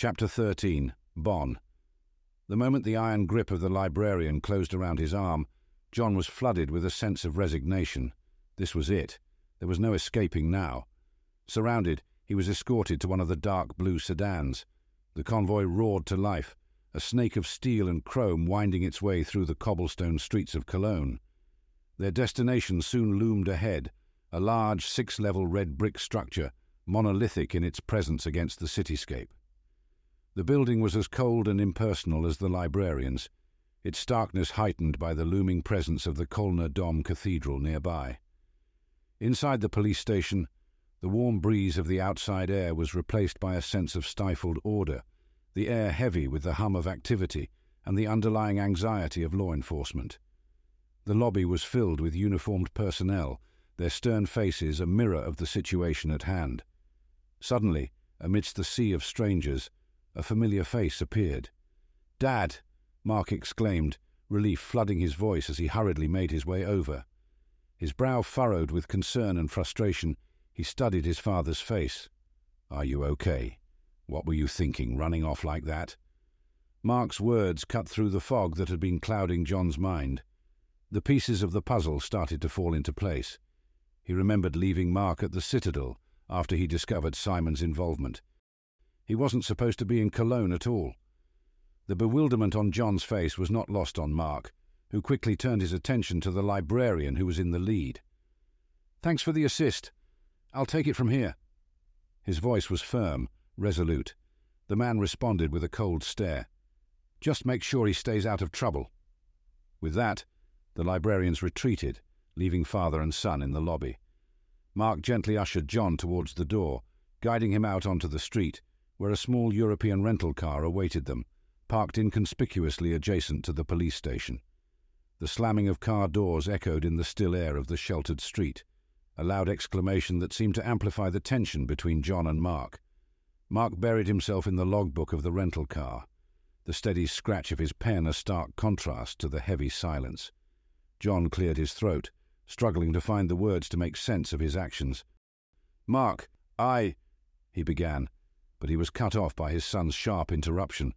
Chapter 13 Bonn. The moment the iron grip of the librarian closed around his arm, John was flooded with a sense of resignation. This was it. There was no escaping now. Surrounded, he was escorted to one of the dark blue sedans. The convoy roared to life, a snake of steel and chrome winding its way through the cobblestone streets of Cologne. Their destination soon loomed ahead, a large six-level red brick structure, monolithic in its presence against the cityscape. The building was as cold and impersonal as the librarians, its starkness heightened by the looming presence of the Kölner Dom Cathedral nearby. Inside the police station, the warm breeze of the outside air was replaced by a sense of stifled order, the air heavy with the hum of activity and the underlying anxiety of law enforcement. The lobby was filled with uniformed personnel, their stern faces a mirror of the situation at hand. Suddenly, amidst the sea of strangers, a familiar face appeared. Dad! Mark exclaimed, relief flooding his voice as he hurriedly made his way over. His brow furrowed with concern and frustration, he studied his father's face. Are you okay? What were you thinking, running off like that? Mark's words cut through the fog that had been clouding John's mind. The pieces of the puzzle started to fall into place. He remembered leaving Mark at the Citadel after he discovered Simon's involvement. He wasn't supposed to be in Cologne at all. The bewilderment on John's face was not lost on Mark, who quickly turned his attention to the librarian who was in the lead. Thanks for the assist. I'll take it from here. His voice was firm, resolute. The man responded with a cold stare. Just make sure he stays out of trouble. With that, the librarians retreated, leaving father and son in the lobby. Mark gently ushered John towards the door, guiding him out onto the street, where a small European rental car awaited them, parked inconspicuously adjacent to the police station. The slamming of car doors echoed in the still air of the sheltered street, a loud exclamation that seemed to amplify the tension between John and Mark. Mark buried himself in the logbook of the rental car, the steady scratch of his pen a stark contrast to the heavy silence. John cleared his throat, struggling to find the words to make sense of his actions. Mark, I. he began, but he was cut off by his son's sharp interruption.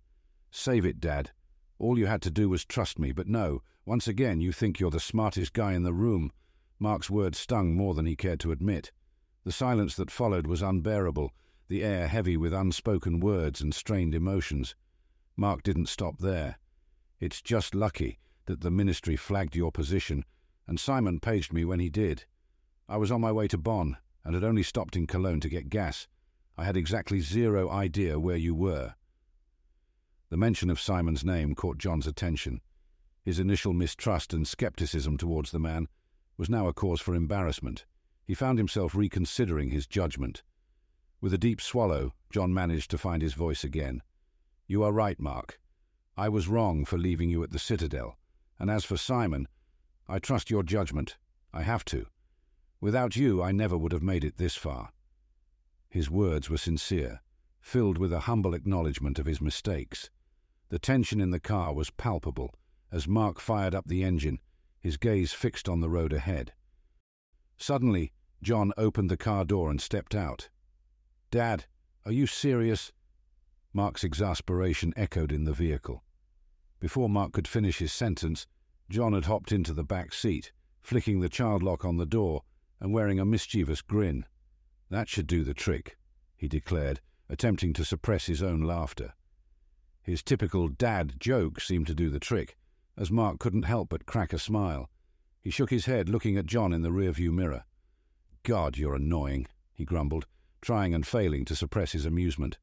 Save it, Dad. All you had to do was trust me, but no, once again you think you're the smartest guy in the room. Mark's words stung more than he cared to admit. The silence that followed was unbearable, the air heavy with unspoken words and strained emotions. Mark didn't stop there. It's just lucky that the ministry flagged your position and Simon paged me when he did. I was on my way to Bonn and had only stopped in Cologne to get gas. I had exactly zero idea where you were. The mention of Simon's name caught John's attention. His initial mistrust and skepticism towards the man was now a cause for embarrassment. He found himself reconsidering his judgment. With a deep swallow, John managed to find his voice again. You are right, Mark. I was wrong for leaving you at the Citadel, and as for Simon, I trust your judgment. I have to. Without you, I never would have made it this far. His words were sincere, filled with a humble acknowledgement of his mistakes. The tension in the car was palpable as Mark fired up the engine, his gaze fixed on the road ahead. Suddenly, John opened the car door and stepped out. Dad, are you serious? Mark's exasperation echoed in the vehicle. Before Mark could finish his sentence, John had hopped into the back seat, flicking the child lock on the door and wearing a mischievous grin. That should do the trick, he declared, attempting to suppress his own laughter. His typical dad joke seemed to do the trick, as Mark couldn't help but crack a smile. He shook his head, looking at John in the rearview mirror. God, you're annoying, he grumbled, trying and failing to suppress his amusement.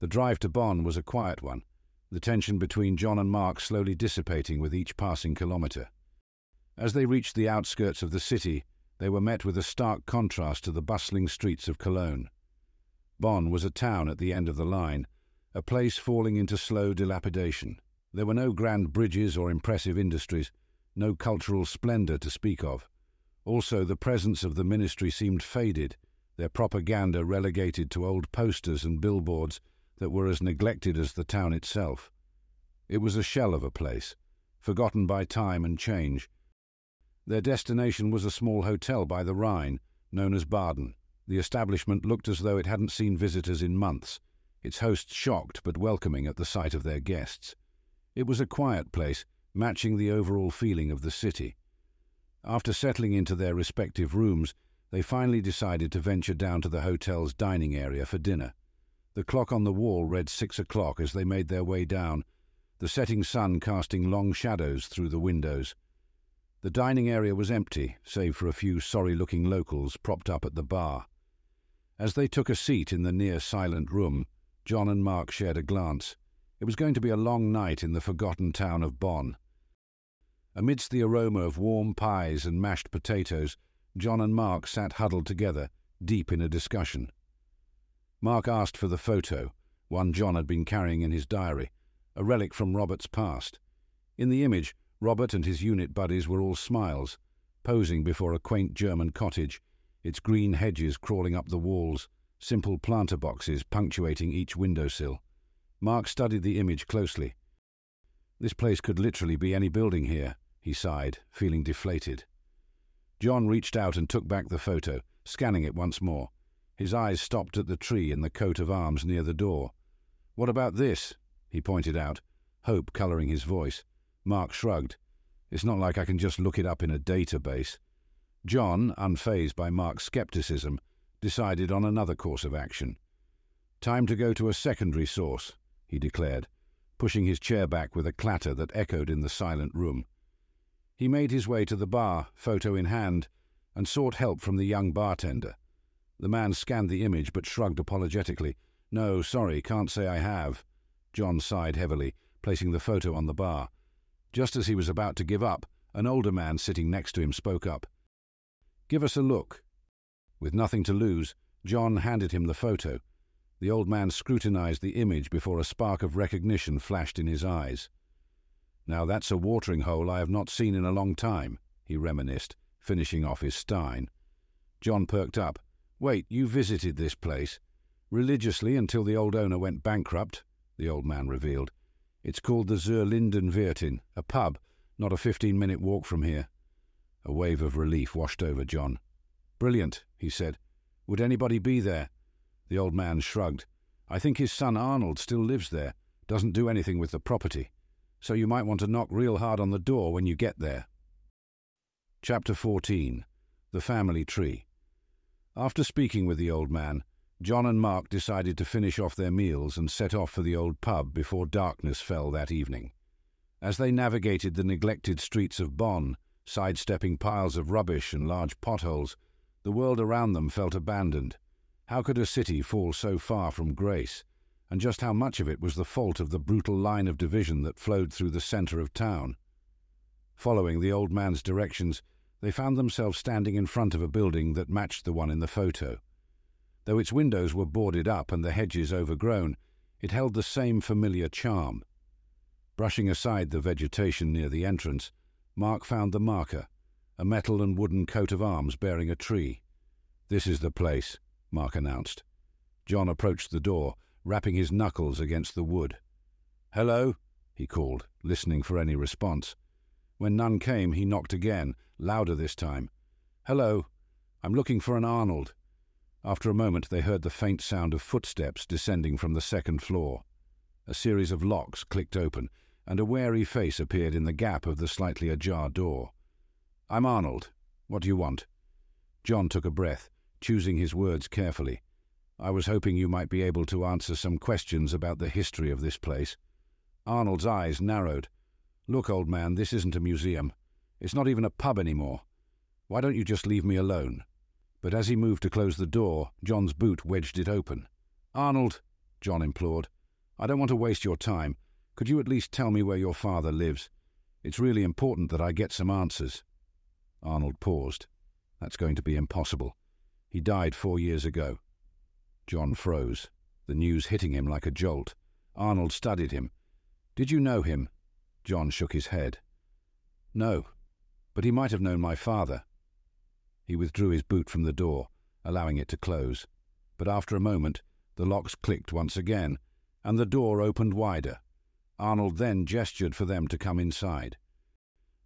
The drive to Bonn was a quiet one, the tension between John and Mark slowly dissipating with each passing kilometre. As they reached the outskirts of the city, they were met with a stark contrast to the bustling streets of Cologne. Bonn was a town at the end of the line, a place falling into slow dilapidation. There were no grand bridges or impressive industries, no cultural splendour to speak of. Also, the presence of the ministry seemed faded, their propaganda relegated to old posters and billboards that were as neglected as the town itself. It was a shell of a place, forgotten by time and change. Their destination was a small hotel by the Rhine, known as Baden. The establishment looked as though it hadn't seen visitors in months, its hosts shocked but welcoming at the sight of their guests. It was a quiet place, matching the overall feeling of the city. After settling into their respective rooms, they finally decided to venture down to the hotel's dining area for dinner. The clock on the wall read six o'clock as they made their way down, the setting sun casting long shadows through the windows. The dining area was empty, save for a few sorry-looking locals propped up at the bar. As they took a seat in the near silent room, John and Mark shared a glance. It was going to be a long night in the forgotten town of Bonn. Amidst the aroma of warm pies and mashed potatoes, John and Mark sat huddled together, deep in a discussion. Mark asked for the photo, one John had been carrying in his diary, a relic from Robert's past. In the image, Robert and his unit buddies were all smiles, posing before a quaint German cottage, its green hedges crawling up the walls, simple planter boxes punctuating each windowsill. Mark studied the image closely. This place could literally be any building here, he sighed, feeling deflated. John reached out and took back the photo, scanning it once more. His eyes stopped at the tree in the coat of arms near the door. What about this? he pointed out, hope colouring his voice. Mark shrugged. It's not like I can just look it up in a database. John, unfazed by Mark's scepticism, decided on another course of action. Time to go to a secondary source, he declared, pushing his chair back with a clatter that echoed in the silent room. He made his way to the bar, photo in hand, and sought help from the young bartender. The man scanned the image but shrugged apologetically. No, sorry, can't say I have. John sighed heavily, placing the photo on the bar. Just as he was about to give up, an older man sitting next to him spoke up. Give us a look. With nothing to lose, John handed him the photo. The old man scrutinized the image before a spark of recognition flashed in his eyes. Now that's a watering hole I have not seen in a long time, he reminisced, finishing off his stein. John perked up. Wait, you visited this place? Religiously until the old owner went bankrupt, the old man revealed. It's called the Zur Lindenwirtin, a pub, not a fifteen minute walk from here. A wave of relief washed over John. Brilliant, he said. Would anybody be there? The old man shrugged. I think his son Arnold still lives there, doesn't do anything with the property, so you might want to knock real hard on the door when you get there. Chapter 14 The Family Tree After speaking with the old man, John and Mark decided to finish off their meals and set off for the old pub before darkness fell that evening. As they navigated the neglected streets of Bonn, sidestepping piles of rubbish and large potholes, the world around them felt abandoned. How could a city fall so far from grace? And just how much of it was the fault of the brutal line of division that flowed through the centre of town? Following the old man's directions, they found themselves standing in front of a building that matched the one in the photo. Though its windows were boarded up and the hedges overgrown, it held the same familiar charm. Brushing aside the vegetation near the entrance, Mark found the marker, a metal and wooden coat of arms bearing a tree. This is the place, Mark announced. John approached the door, rapping his knuckles against the wood. Hello, he called, listening for any response. When none came, he knocked again, louder this time. Hello, I'm looking for an Arnold. After a moment, they heard the faint sound of footsteps descending from the second floor. A series of locks clicked open, and a wary face appeared in the gap of the slightly ajar door. I'm Arnold. What do you want? John took a breath, choosing his words carefully. I was hoping you might be able to answer some questions about the history of this place. Arnold's eyes narrowed. Look, old man, this isn't a museum. It's not even a pub anymore. Why don't you just leave me alone? But as he moved to close the door, John's boot wedged it open. Arnold, John implored, I don't want to waste your time. Could you at least tell me where your father lives? It's really important that I get some answers. Arnold paused. That's going to be impossible. He died four years ago. John froze, the news hitting him like a jolt. Arnold studied him. Did you know him? John shook his head. No, but he might have known my father. He withdrew his boot from the door, allowing it to close. But after a moment, the locks clicked once again, and the door opened wider. Arnold then gestured for them to come inside.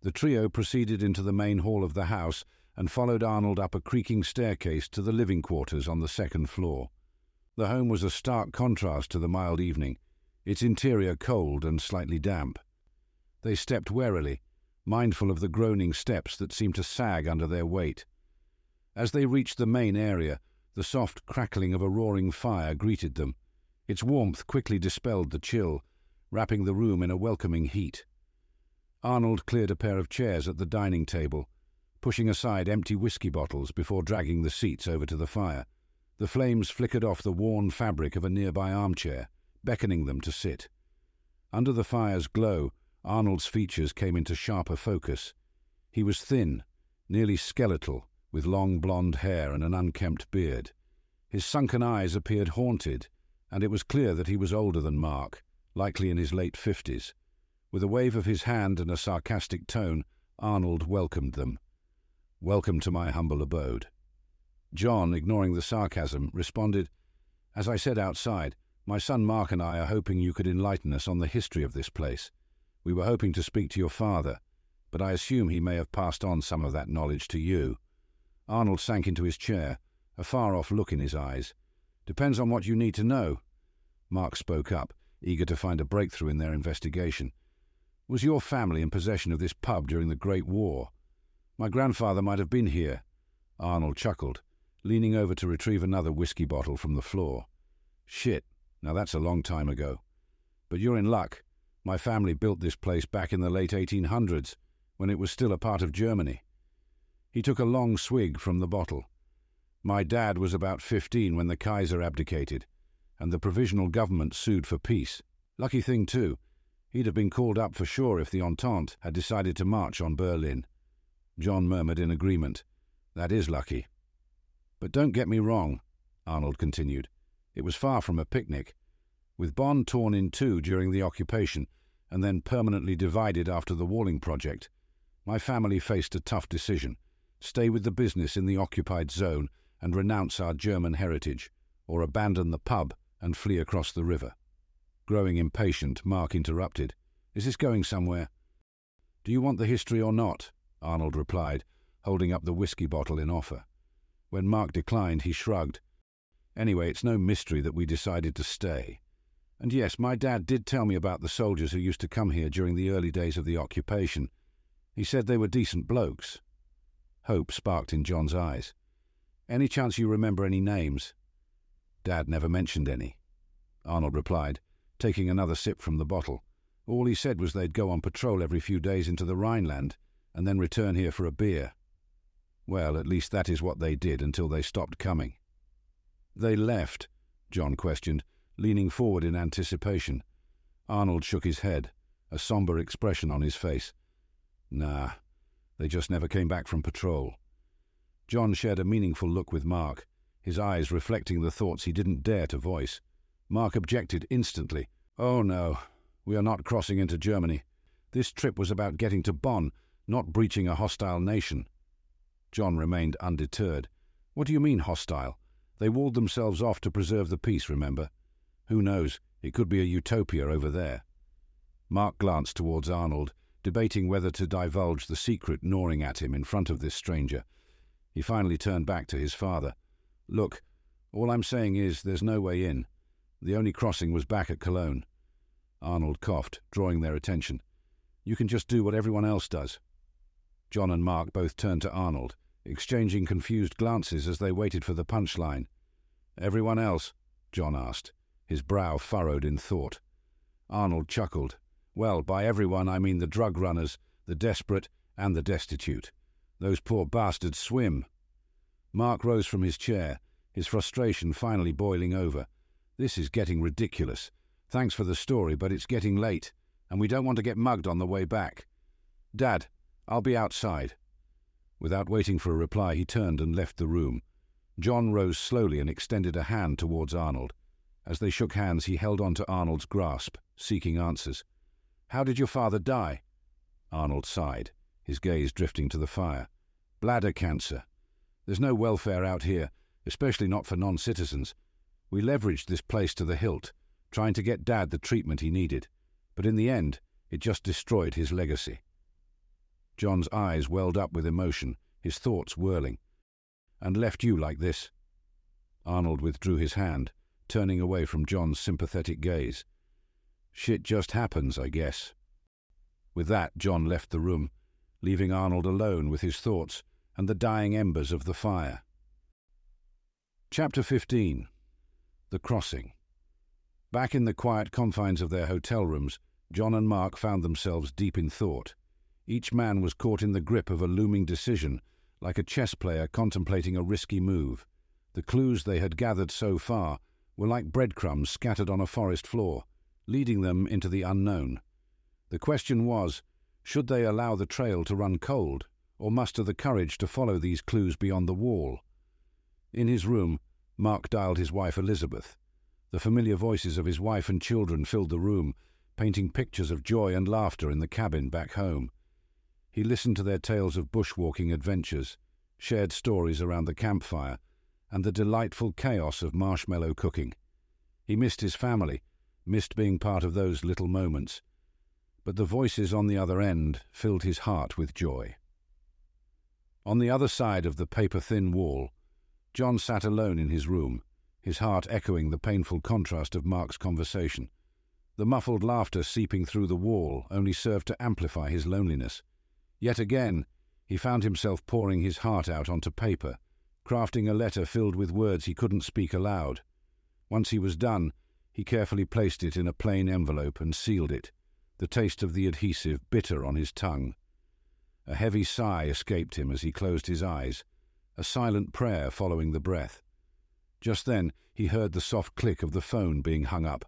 The trio proceeded into the main hall of the house and followed Arnold up a creaking staircase to the living quarters on the second floor. The home was a stark contrast to the mild evening, its interior cold and slightly damp. They stepped warily, mindful of the groaning steps that seemed to sag under their weight. As they reached the main area, the soft crackling of a roaring fire greeted them. Its warmth quickly dispelled the chill, wrapping the room in a welcoming heat. Arnold cleared a pair of chairs at the dining table, pushing aside empty whisky bottles before dragging the seats over to the fire. The flames flickered off the worn fabric of a nearby armchair, beckoning them to sit. Under the fire's glow, Arnold's features came into sharper focus. He was thin, nearly skeletal, with long blonde hair and an unkempt beard. His sunken eyes appeared haunted, and it was clear that he was older than Mark, likely in his late fifties. With a wave of his hand and a sarcastic tone, Arnold welcomed them. Welcome to my humble abode. John, ignoring the sarcasm, responded, As I said outside, my son Mark and I are hoping you could enlighten us on the history of this place. We were hoping to speak to your father, but I assume he may have passed on some of that knowledge to you. Arnold sank into his chair, a far off look in his eyes. Depends on what you need to know. Mark spoke up, eager to find a breakthrough in their investigation. Was your family in possession of this pub during the Great War? My grandfather might have been here. Arnold chuckled, leaning over to retrieve another whisky bottle from the floor. Shit, now that's a long time ago. But you're in luck. My family built this place back in the late 1800s, when it was still a part of Germany. He took a long swig from the bottle. My dad was about 15 when the Kaiser abdicated, and the provisional government sued for peace. Lucky thing, too. He'd have been called up for sure if the Entente had decided to march on Berlin. John murmured in agreement. That is lucky. But don't get me wrong, Arnold continued. It was far from a picnic. With Bonn torn in two during the occupation and then permanently divided after the walling project, my family faced a tough decision stay with the business in the occupied zone and renounce our German heritage, or abandon the pub and flee across the river. Growing impatient, Mark interrupted. Is this going somewhere? Do you want the history or not? Arnold replied, holding up the whisky bottle in offer. When Mark declined, he shrugged. Anyway, it's no mystery that we decided to stay. And yes, my dad did tell me about the soldiers who used to come here during the early days of the occupation. He said they were decent blokes. Hope sparked in John's eyes. Any chance you remember any names? Dad never mentioned any. Arnold replied taking another sip from the bottle. All he said was they'd go on patrol every few days into the Rhineland and then return here for a beer. Well, at least that is what they did until they stopped coming. They left? John questioned, leaning forward in anticipation. Arnold shook his head, a sombre expression on his face. Nah, they just never came back from patrol. John shared a meaningful look with Mark, his eyes reflecting the thoughts he didn't dare to voice. Mark objected instantly. Oh no, we are not crossing into Germany. This trip was about getting to Bonn, not breaching a hostile nation. John remained undeterred. What do you mean hostile? They walled themselves off to preserve the peace, remember? Who knows, it could be a utopia over there. Mark glanced towards Arnold, debating whether to divulge the secret gnawing at him in front of this stranger. He finally turned back to his father. Look, all I'm saying is there's no way in. The only crossing was back at Cologne. Arnold coughed, drawing their attention. You can just do what everyone else does. John and Mark both turned to Arnold, exchanging confused glances as they waited for the punchline. Everyone else? John asked, his brow furrowed in thought. Arnold chuckled. Well, by everyone I mean the drug runners, the desperate, and the destitute. Those poor bastards swim. Mark rose from his chair, his frustration finally boiling over. This is getting ridiculous. Thanks for the story, but it's getting late, and we don't want to get mugged on the way back. Dad, I'll be outside. Without waiting for a reply, he turned and left the room. John rose slowly and extended a hand towards Arnold. As they shook hands, he held on to Arnold's grasp, seeking answers. How did your father die? Arnold sighed, his gaze drifting to the fire. Bladder cancer. There's no welfare out here, especially not for non citizens. We leveraged this place to the hilt, trying to get Dad the treatment he needed, but in the end, it just destroyed his legacy. John's eyes welled up with emotion, his thoughts whirling. And left you like this. Arnold withdrew his hand, turning away from John's sympathetic gaze. Shit just happens, I guess. With that, John left the room, leaving Arnold alone with his thoughts and the dying embers of the fire. Chapter 15 The Crossing Back in the quiet confines of their hotel rooms, John and Mark found themselves deep in thought. Each man was caught in the grip of a looming decision, like a chess player contemplating a risky move. The clues they had gathered so far were like breadcrumbs scattered on a forest floor, leading them into the unknown. The question was, should they allow the trail to run cold, or muster the courage to follow these clues beyond the wall? In his room, Mark dialed his wife Elizabeth. The familiar voices of his wife and children filled the room, painting pictures of joy and laughter in the cabin back home. He listened to their tales of bushwalking adventures, shared stories around the campfire, and the delightful chaos of marshmallow cooking. He missed his family, missed being part of those little moments. But the voices on the other end filled his heart with joy. On the other side of the paper thin wall, John sat alone in his room, his heart echoing the painful contrast of Mark's conversation. The muffled laughter seeping through the wall only served to amplify his loneliness. Yet again, he found himself pouring his heart out onto paper, crafting a letter filled with words he couldn't speak aloud. Once he was done, he carefully placed it in a plain envelope and sealed it, the taste of the adhesive bitter on his tongue. A heavy sigh escaped him as he closed his eyes, a silent prayer following the breath. Just then he heard the soft click of the phone being hung up,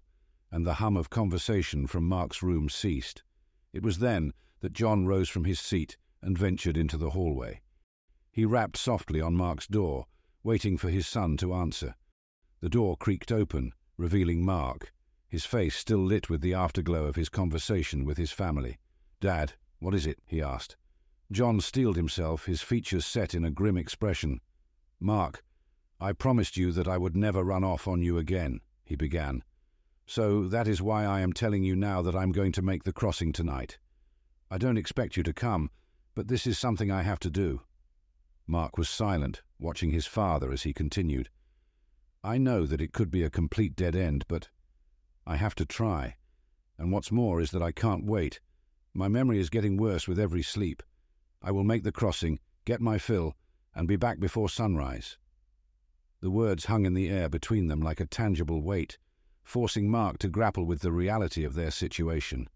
and the hum of conversation from Mark's room ceased. It was then that John rose from his seat and ventured into the hallway. He rapped softly on Mark's door, waiting for his son to answer. The door creaked open, revealing Mark, his face still lit with the afterglow of his conversation with his family. Dad, what is it? he asked. John steeled himself, his features set in a grim expression. Mark, I promised you that I would never run off on you again, he began. So that is why I am telling you now that I'm going to make the crossing tonight. I don't expect you to come, but this is something I have to do. Mark was silent, watching his father as he continued. I know that it could be a complete dead end, but I have to try. And what's more is that I can't wait. My memory is getting worse with every sleep. I will make the crossing, get my fill, and be back before sunrise. The words hung in the air between them like a tangible weight, forcing Mark to grapple with the reality of their situation.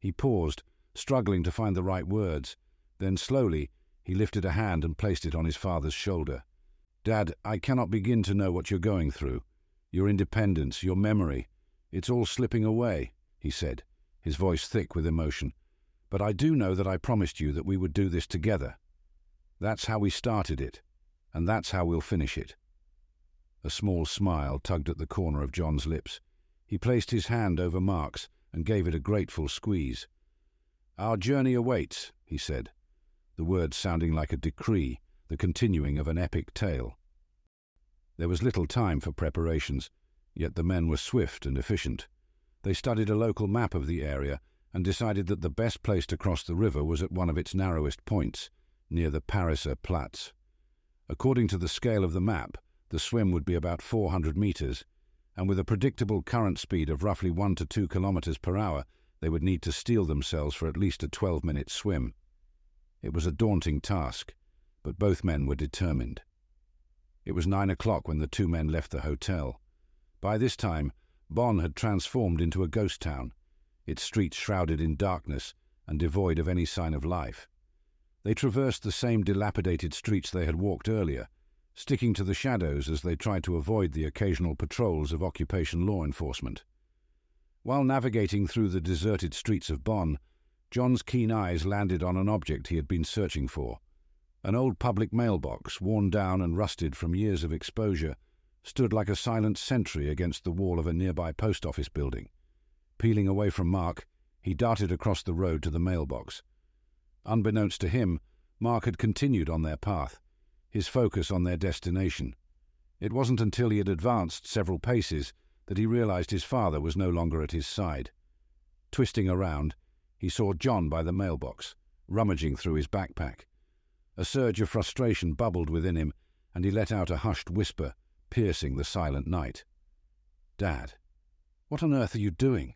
He paused, struggling to find the right words. Then slowly, he lifted a hand and placed it on his father's shoulder. Dad, I cannot begin to know what you're going through. Your independence, your memory, it's all slipping away, he said, his voice thick with emotion. But I do know that I promised you that we would do this together. That's how we started it, and that's how we'll finish it. A small smile tugged at the corner of John's lips. He placed his hand over Mark's and gave it a grateful squeeze. Our journey awaits, he said, the words sounding like a decree, the continuing of an epic tale. There was little time for preparations, yet the men were swift and efficient. They studied a local map of the area and decided that the best place to cross the river was at one of its narrowest points, near the Pariser Platz. According to the scale of the map, the swim would be about 400 metres, and with a predictable current speed of roughly 1 to 2 kilometres per hour, they would need to steel themselves for at least a 12 minute swim. It was a daunting task, but both men were determined. It was nine o'clock when the two men left the hotel. By this time, Bonn had transformed into a ghost town, its streets shrouded in darkness and devoid of any sign of life. They traversed the same dilapidated streets they had walked earlier, sticking to the shadows as they tried to avoid the occasional patrols of occupation law enforcement. While navigating through the deserted streets of Bonn, John's keen eyes landed on an object he had been searching for. An old public mailbox, worn down and rusted from years of exposure, stood like a silent sentry against the wall of a nearby post office building. Peeling away from Mark, he darted across the road to the mailbox. Unbeknownst to him, Mark had continued on their path, his focus on their destination. It wasn't until he had advanced several paces that he realized his father was no longer at his side. Twisting around, he saw John by the mailbox, rummaging through his backpack. A surge of frustration bubbled within him, and he let out a hushed whisper, piercing the silent night. Dad, what on earth are you doing?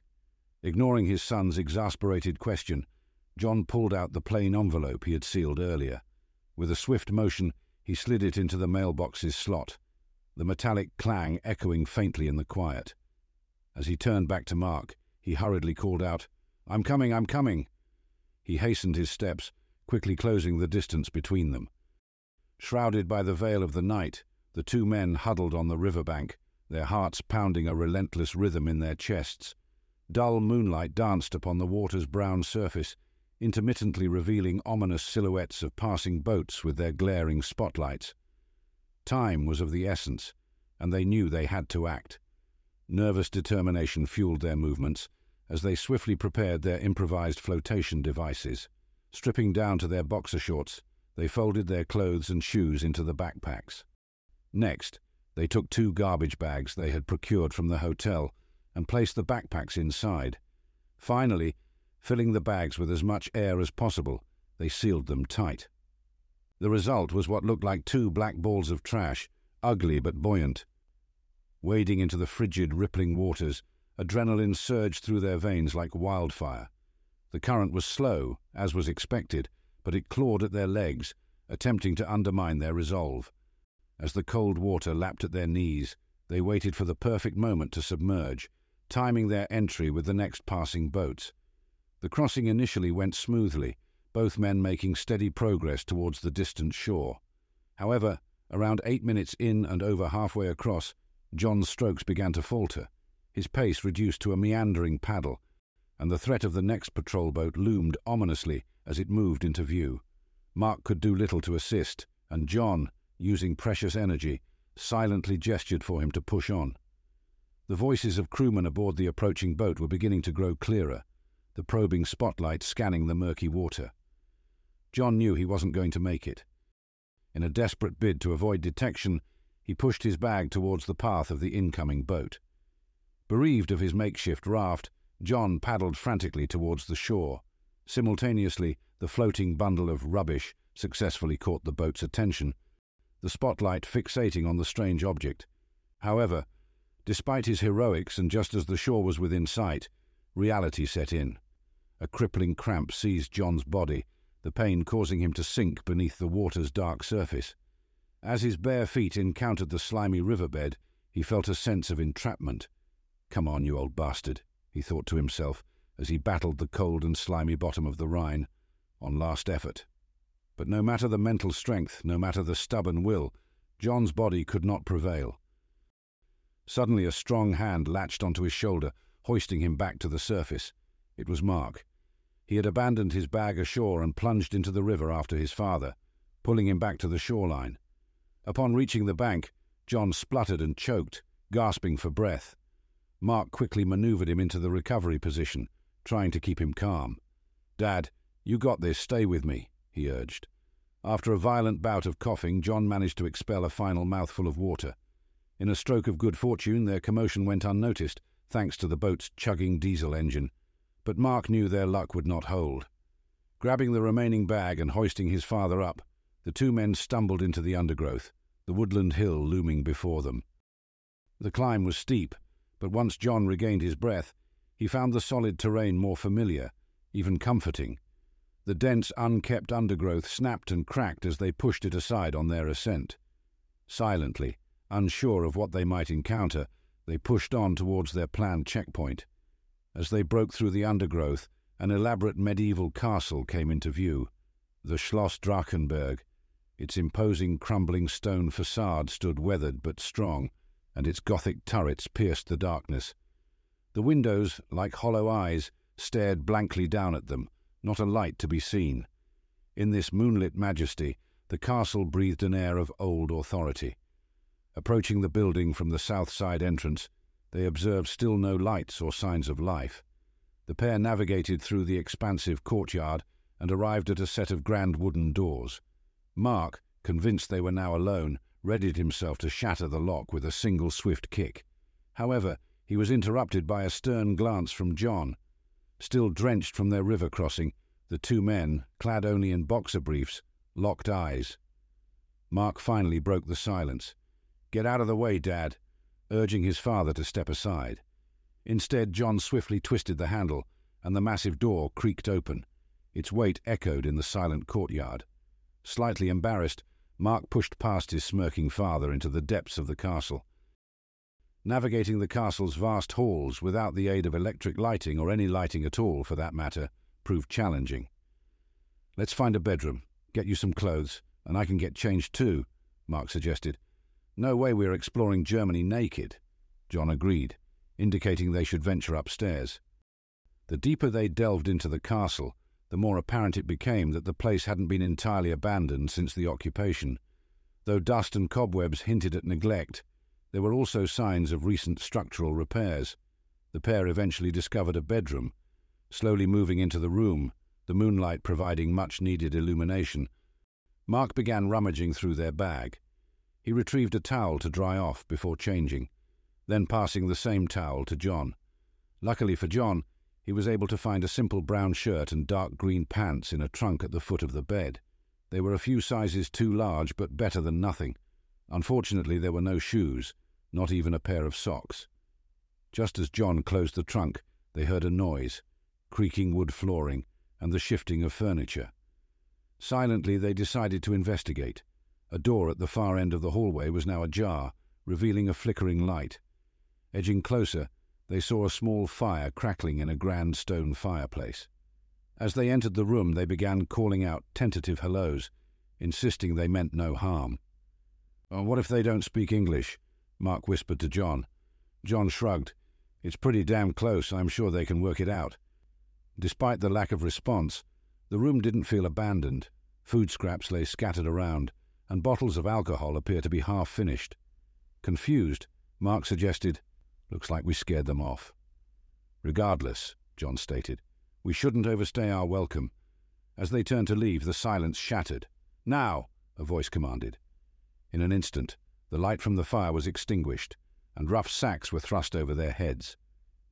Ignoring his son's exasperated question, John pulled out the plain envelope he had sealed earlier. With a swift motion, he slid it into the mailbox's slot, the metallic clang echoing faintly in the quiet. As he turned back to Mark, he hurriedly called out, I'm coming, I'm coming. He hastened his steps, quickly closing the distance between them. Shrouded by the veil of the night, the two men huddled on the river bank, their hearts pounding a relentless rhythm in their chests. Dull moonlight danced upon the water's brown surface, intermittently revealing ominous silhouettes of passing boats with their glaring spotlights. Time was of the essence, and they knew they had to act. Nervous determination fueled their movements as they swiftly prepared their improvised flotation devices. Stripping down to their boxer shorts, they folded their clothes and shoes into the backpacks. Next, they took two garbage bags they had procured from the hotel and placed the backpacks inside. Finally, filling the bags with as much air as possible, they sealed them tight. The result was what looked like two black balls of trash, ugly but buoyant. Wading into the frigid, rippling waters, adrenaline surged through their veins like wildfire. The current was slow, as was expected, but it clawed at their legs, attempting to undermine their resolve. As the cold water lapped at their knees, they waited for the perfect moment to submerge, timing their entry with the next passing boats. The crossing initially went smoothly, both men making steady progress towards the distant shore. However, around eight minutes in and over halfway across, John's strokes began to falter, his pace reduced to a meandering paddle, and the threat of the next patrol boat loomed ominously as it moved into view. Mark could do little to assist, and John, using precious energy, silently gestured for him to push on. The voices of crewmen aboard the approaching boat were beginning to grow clearer, the probing spotlight scanning the murky water. John knew he wasn't going to make it. In a desperate bid to avoid detection, he pushed his bag towards the path of the incoming boat. Bereaved of his makeshift raft, John paddled frantically towards the shore. Simultaneously, the floating bundle of rubbish successfully caught the boat's attention, the spotlight fixating on the strange object. However, despite his heroics and just as the shore was within sight, reality set in. A crippling cramp seized John's body, the pain causing him to sink beneath the water's dark surface. As his bare feet encountered the slimy riverbed, he felt a sense of entrapment. Come on, you old bastard, he thought to himself as he battled the cold and slimy bottom of the Rhine, on last effort. But no matter the mental strength, no matter the stubborn will, John's body could not prevail. Suddenly a strong hand latched onto his shoulder, hoisting him back to the surface. It was Mark. He had abandoned his bag ashore and plunged into the river after his father, pulling him back to the shoreline. Upon reaching the bank, John spluttered and choked, gasping for breath. Mark quickly maneuvered him into the recovery position, trying to keep him calm. Dad, you got this, stay with me, he urged. After a violent bout of coughing, John managed to expel a final mouthful of water. In a stroke of good fortune, their commotion went unnoticed, thanks to the boat's chugging diesel engine. But Mark knew their luck would not hold. Grabbing the remaining bag and hoisting his father up, the two men stumbled into the undergrowth, the woodland hill looming before them. The climb was steep, but once John regained his breath, he found the solid terrain more familiar, even comforting. The dense, unkept undergrowth snapped and cracked as they pushed it aside on their ascent. Silently, unsure of what they might encounter, they pushed on towards their planned checkpoint. As they broke through the undergrowth, an elaborate medieval castle came into view, the Schloss Drachenburg, its imposing crumbling stone facade stood weathered but strong, and its Gothic turrets pierced the darkness. The windows, like hollow eyes, stared blankly down at them, not a light to be seen. In this moonlit majesty, the castle breathed an air of old authority. Approaching the building from the south side entrance, they observed still no lights or signs of life. The pair navigated through the expansive courtyard and arrived at a set of grand wooden doors. Mark, convinced they were now alone, readied himself to shatter the lock with a single swift kick. However, he was interrupted by a stern glance from John. Still drenched from their river crossing, the two men, clad only in boxer briefs, locked eyes. Mark finally broke the silence. Get out of the way, Dad. urging his father to step aside. Instead, John swiftly twisted the handle, and the massive door creaked open. Its weight echoed in the silent courtyard. Slightly embarrassed, Mark pushed past his smirking father into the depths of the castle. Navigating the castle's vast halls without the aid of electric lighting, or any lighting at all for that matter, proved challenging. Let's find a bedroom, get you some clothes, and I can get changed too, Mark suggested. No way we're exploring Germany naked. John agreed, indicating they should venture upstairs. The deeper they delved into the castle, the more apparent it became that the place hadn't been entirely abandoned since the occupation. Though dust and cobwebs hinted at neglect, there were also signs of recent structural repairs. The pair eventually discovered a bedroom. Slowly moving into the room, the moonlight providing much needed illumination, Mark began rummaging through their bag. He retrieved a towel to dry off before changing, then passing the same towel to John. Luckily for John, he was able to find a simple brown shirt and dark green pants in a trunk at the foot of the bed. They were a few sizes too large, but better than nothing. Unfortunately, there were no shoes, not even a pair of socks. Just as John closed the trunk, they heard a noise, creaking wood flooring, and the shifting of furniture. Silently, they decided to investigate. A door at the far end of the hallway was now ajar, revealing a flickering light. Edging closer, they saw a small fire crackling in a grand stone fireplace. As they entered the room, they began calling out tentative hellos, insisting they meant no harm. Oh, what if they don't speak English? Mark whispered to John. John shrugged. It's pretty damn close. I'm sure they can work it out. Despite the lack of response, the room didn't feel abandoned. Food scraps lay scattered around, and bottles of alcohol appeared to be half finished. Confused, Mark suggested, Looks like we scared them off. Regardless, John stated, we shouldn't overstay our welcome. As they turned to leave, the silence shattered. Now, a voice commanded. In an instant, the light from the fire was extinguished, and rough sacks were thrust over their heads.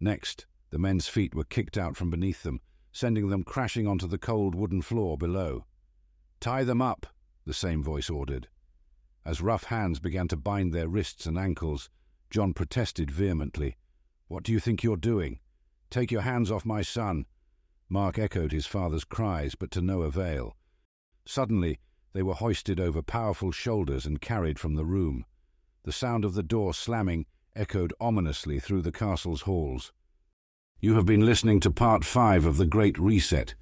Next, the men's feet were kicked out from beneath them, sending them crashing onto the cold wooden floor below. Tie them up, the same voice ordered. As rough hands began to bind their wrists and ankles, John protested vehemently. What do you think you're doing? Take your hands off my son. Mark echoed his father's cries, but to no avail. Suddenly, they were hoisted over powerful shoulders and carried from the room. The sound of the door slamming echoed ominously through the castle's halls. You have been listening to part five of The Great Reset